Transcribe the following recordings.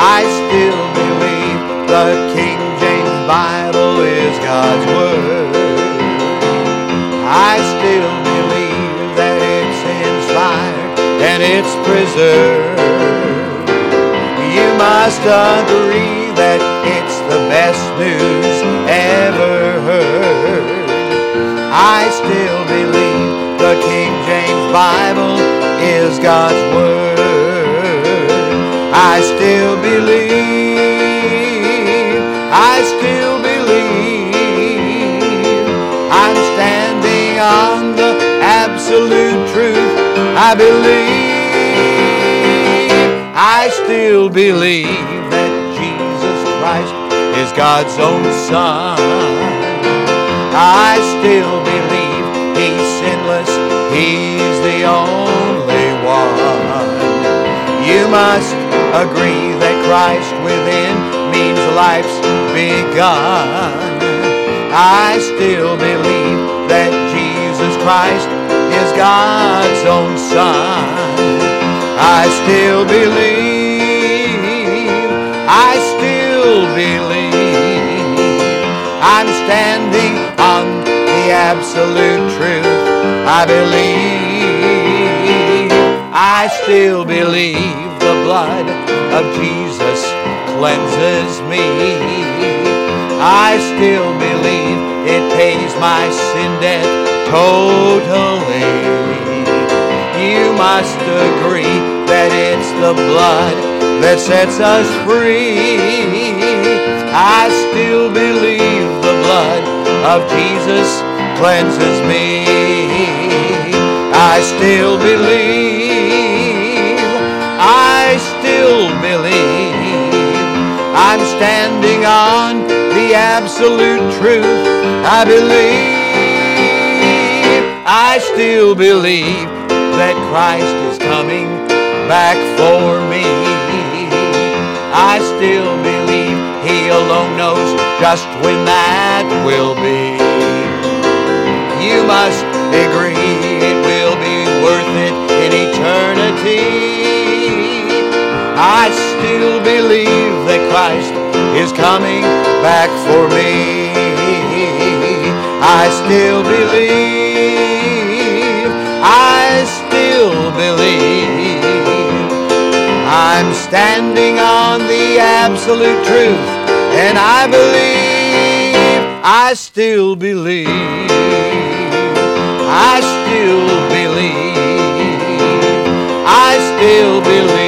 I still believe the King James Bible is God's Word. I still believe that it's inspired and it's preserved. You must agree that it's the best news ever heard. I still believe the King James Bible is God's Word. I still believe, I still believe, I'm standing on the absolute truth. I believe, I still believe that Jesus Christ is God's own Son. I still believe He's sinless, He's the only one. You must agree that Christ within means life's begun. I still believe that Jesus Christ is God's own Son. I still believe, I still believe, I'm standing on the absolute truth. I believe, I still believe blood of Jesus cleanses me. I still believe it pays my sin debt totally. You must agree that it's the blood that sets us free. I still believe the blood of Jesus cleanses me. I still believe, believe, I'm standing on the absolute truth. I believe, I still believe that Christ is coming back for me. I still believe He alone knows just when that will be. You must agree it will be worth it in eternity. I still believe that Christ is coming back for me. I still believe, I still believe. I'm standing on the absolute truth, and I believe, I still believe, I still believe, I still believe.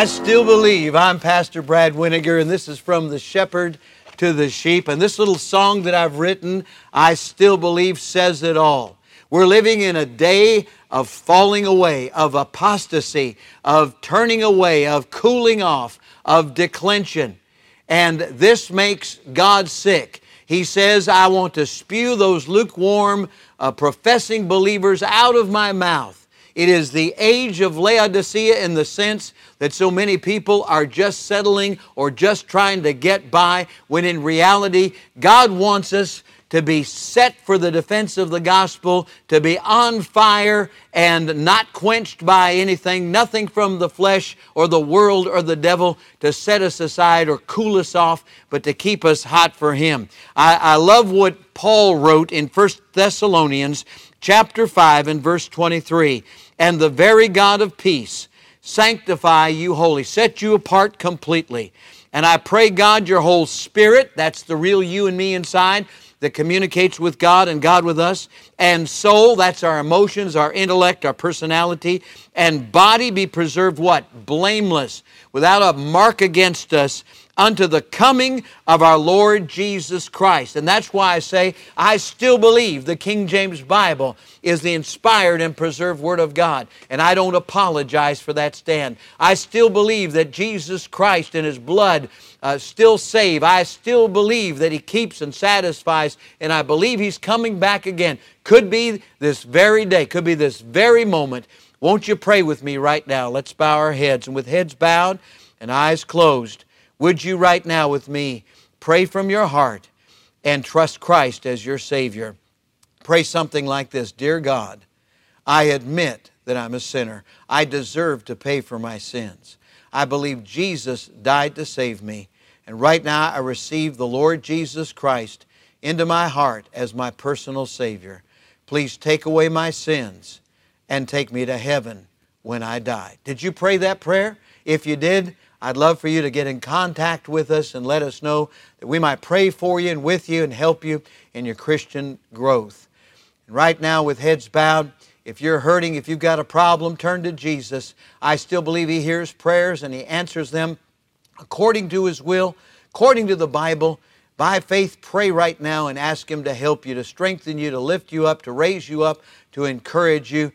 I still believe. I'm Pastor Brad Weniger, and this is from the shepherd to the sheep. And this little song that I've written, I still believe, says it all. We're living in a day of falling away, of apostasy, of turning away, of cooling off, of declension. And this makes God sick. He says, I want to spew those lukewarm, uh, professing believers out of my mouth. It is the age of Laodicea in the sense that so many people are just settling or just trying to get by, when in reality, God wants us to be set for the defense of the gospel, to be on fire and not quenched by anything, nothing from the flesh or the world or the devil to set us aside or cool us off, but to keep us hot for Him. I, I love what Paul wrote in 1 Thessalonians chapter 5 and verse 23. And the very God of peace sanctify you wholly, set you apart completely. And I pray, God, your whole spirit, that's the real you and me inside, that communicates with God and God with us, and soul, that's our emotions, our intellect, our personality, and body be preserved what? Blameless, without a mark against us unto the coming of our Lord Jesus Christ. And that's why I say I still believe the King James Bible is the inspired and preserved Word of God. And I don't apologize for that stand. I still believe that Jesus Christ and His blood uh, still save. I still believe that He keeps and satisfies. And I believe He's coming back again. Could be this very day, could be this very moment. Won't you pray with me right now? Let's bow our heads. And with heads bowed and eyes closed, would you right now with me pray from your heart and trust Christ as your Savior? Pray something like this Dear God, I admit that I'm a sinner. I deserve to pay for my sins. I believe Jesus died to save me. And right now I receive the Lord Jesus Christ into my heart as my personal Savior. Please take away my sins and take me to heaven when I die. Did you pray that prayer? If you did, I'd love for you to get in contact with us and let us know that we might pray for you and with you and help you in your Christian growth. And right now, with heads bowed, if you're hurting, if you've got a problem, turn to Jesus. I still believe He hears prayers and He answers them according to His will, according to the Bible. By faith, pray right now and ask Him to help you, to strengthen you, to lift you up, to raise you up, to encourage you.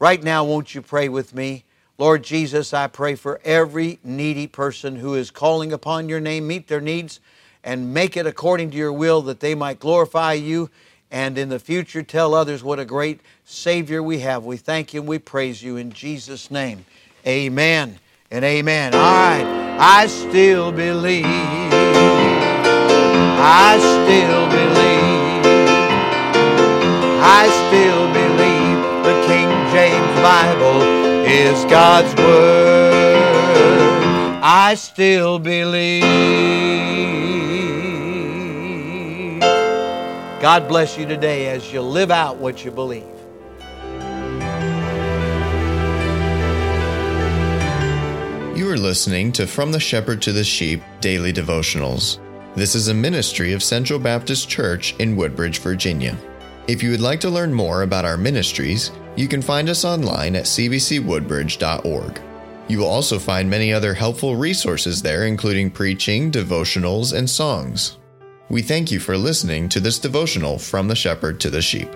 Right now, won't you pray with me? Lord Jesus, I pray for every needy person who is calling upon your name, meet their needs and make it according to your will that they might glorify you and in the future tell others what a great Savior we have. We thank you and we praise you in Jesus' name. Amen and amen. All right, I still believe. I still believe. I still is God's Word. I still believe. God bless you today as you live out what you believe. You are listening to From the Shepherd to the Sheep Daily Devotionals. This is a ministry of Central Baptist Church in Woodbridge, Virginia. If you would like to learn more about our ministries, you can find us online at cbcwoodbridge.org. You will also find many other helpful resources there, including preaching, devotionals, and songs. We thank you for listening to this devotional from the shepherd to the sheep.